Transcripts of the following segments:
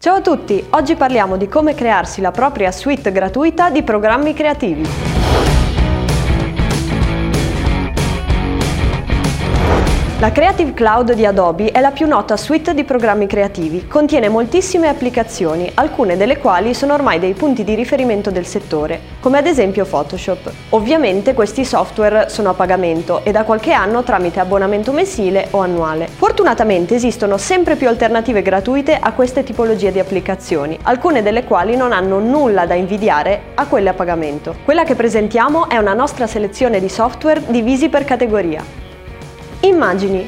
Ciao a tutti, oggi parliamo di come crearsi la propria suite gratuita di programmi creativi. La Creative Cloud di Adobe è la più nota suite di programmi creativi, contiene moltissime applicazioni, alcune delle quali sono ormai dei punti di riferimento del settore, come ad esempio Photoshop. Ovviamente questi software sono a pagamento e da qualche anno tramite abbonamento mensile o annuale. Fortunatamente esistono sempre più alternative gratuite a queste tipologie di applicazioni, alcune delle quali non hanno nulla da invidiare a quelle a pagamento. Quella che presentiamo è una nostra selezione di software divisi per categoria. Immagini.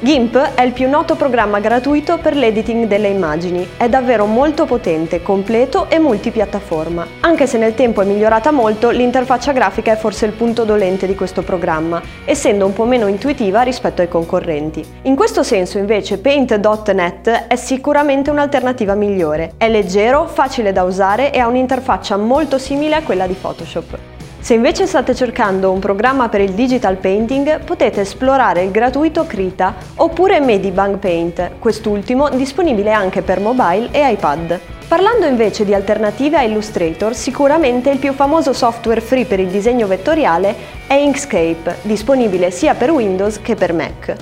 GIMP è il più noto programma gratuito per l'editing delle immagini. È davvero molto potente, completo e multipiattaforma. Anche se nel tempo è migliorata molto, l'interfaccia grafica è forse il punto dolente di questo programma, essendo un po' meno intuitiva rispetto ai concorrenti. In questo senso invece Paint.net è sicuramente un'alternativa migliore. È leggero, facile da usare e ha un'interfaccia molto simile a quella di Photoshop. Se invece state cercando un programma per il digital painting, potete esplorare il gratuito Krita oppure Medibang Paint, quest'ultimo disponibile anche per mobile e iPad. Parlando invece di alternative a Illustrator, sicuramente il più famoso software free per il disegno vettoriale è Inkscape, disponibile sia per Windows che per Mac.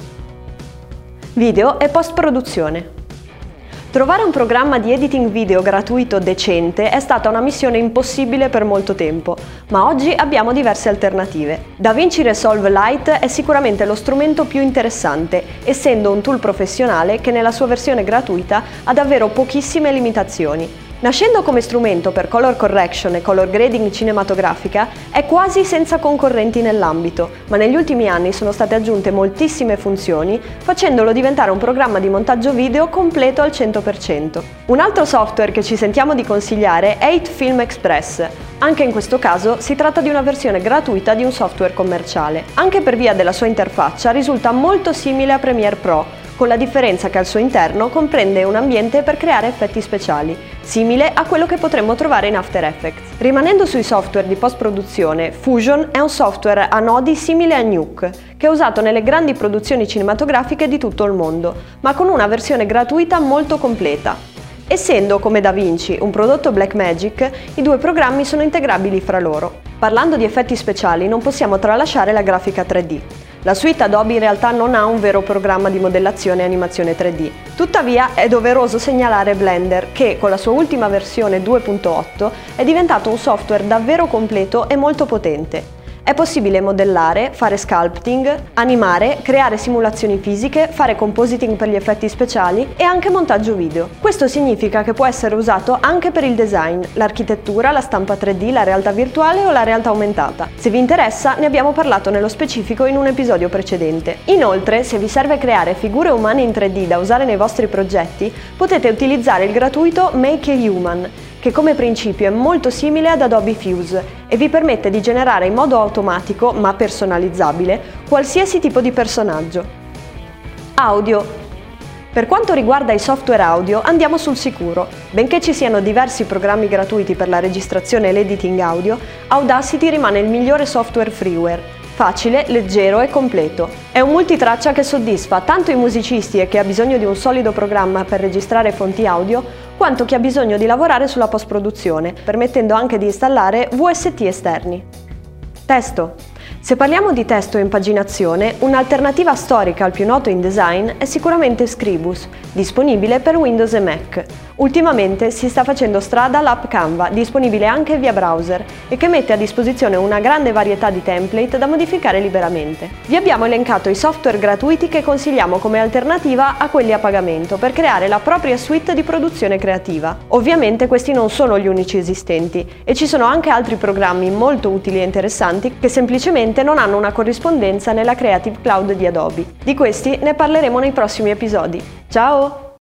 Video e post-produzione. Trovare un programma di editing video gratuito decente è stata una missione impossibile per molto tempo, ma oggi abbiamo diverse alternative. DaVinci Resolve Lite è sicuramente lo strumento più interessante, essendo un tool professionale che nella sua versione gratuita ha davvero pochissime limitazioni. Nascendo come strumento per color correction e color grading cinematografica, è quasi senza concorrenti nell'ambito, ma negli ultimi anni sono state aggiunte moltissime funzioni, facendolo diventare un programma di montaggio video completo al 100%. Un altro software che ci sentiamo di consigliare è It Film Express. Anche in questo caso si tratta di una versione gratuita di un software commerciale. Anche per via della sua interfaccia risulta molto simile a Premiere Pro, con la differenza che al suo interno comprende un ambiente per creare effetti speciali, simile a quello che potremmo trovare in After Effects. Rimanendo sui software di post-produzione, Fusion è un software a nodi simile a Nuke, che è usato nelle grandi produzioni cinematografiche di tutto il mondo, ma con una versione gratuita molto completa, Essendo, come DaVinci, un prodotto Blackmagic, i due programmi sono integrabili fra loro. Parlando di effetti speciali non possiamo tralasciare la grafica 3D. La suite Adobe in realtà non ha un vero programma di modellazione e animazione 3D. Tuttavia è doveroso segnalare Blender che con la sua ultima versione 2.8 è diventato un software davvero completo e molto potente. È possibile modellare, fare sculpting, animare, creare simulazioni fisiche, fare compositing per gli effetti speciali e anche montaggio video. Questo significa che può essere usato anche per il design, l'architettura, la stampa 3D, la realtà virtuale o la realtà aumentata. Se vi interessa ne abbiamo parlato nello specifico in un episodio precedente. Inoltre, se vi serve creare figure umane in 3D da usare nei vostri progetti, potete utilizzare il gratuito Make a Human, che come principio è molto simile ad Adobe Fuse e vi permette di generare in modo automatico, ma personalizzabile, qualsiasi tipo di personaggio. Audio. Per quanto riguarda i software audio andiamo sul sicuro. Benché ci siano diversi programmi gratuiti per la registrazione e l'editing audio, Audacity rimane il migliore software freeware, facile, leggero e completo. È un multitraccia che soddisfa tanto i musicisti e chi ha bisogno di un solido programma per registrare fonti audio, quanto chi ha bisogno di lavorare sulla post-produzione, permettendo anche di installare VST esterni. Testo. Se parliamo di testo e impaginazione, un'alternativa storica al più noto InDesign è sicuramente Scribus, disponibile per Windows e Mac. Ultimamente si sta facendo strada l'app Canva, disponibile anche via browser e che mette a disposizione una grande varietà di template da modificare liberamente. Vi abbiamo elencato i software gratuiti che consigliamo come alternativa a quelli a pagamento per creare la propria suite di produzione creativa. Ovviamente questi non sono gli unici esistenti e ci sono anche altri programmi molto utili e interessanti che semplicemente non hanno una corrispondenza nella Creative Cloud di Adobe. Di questi ne parleremo nei prossimi episodi. Ciao!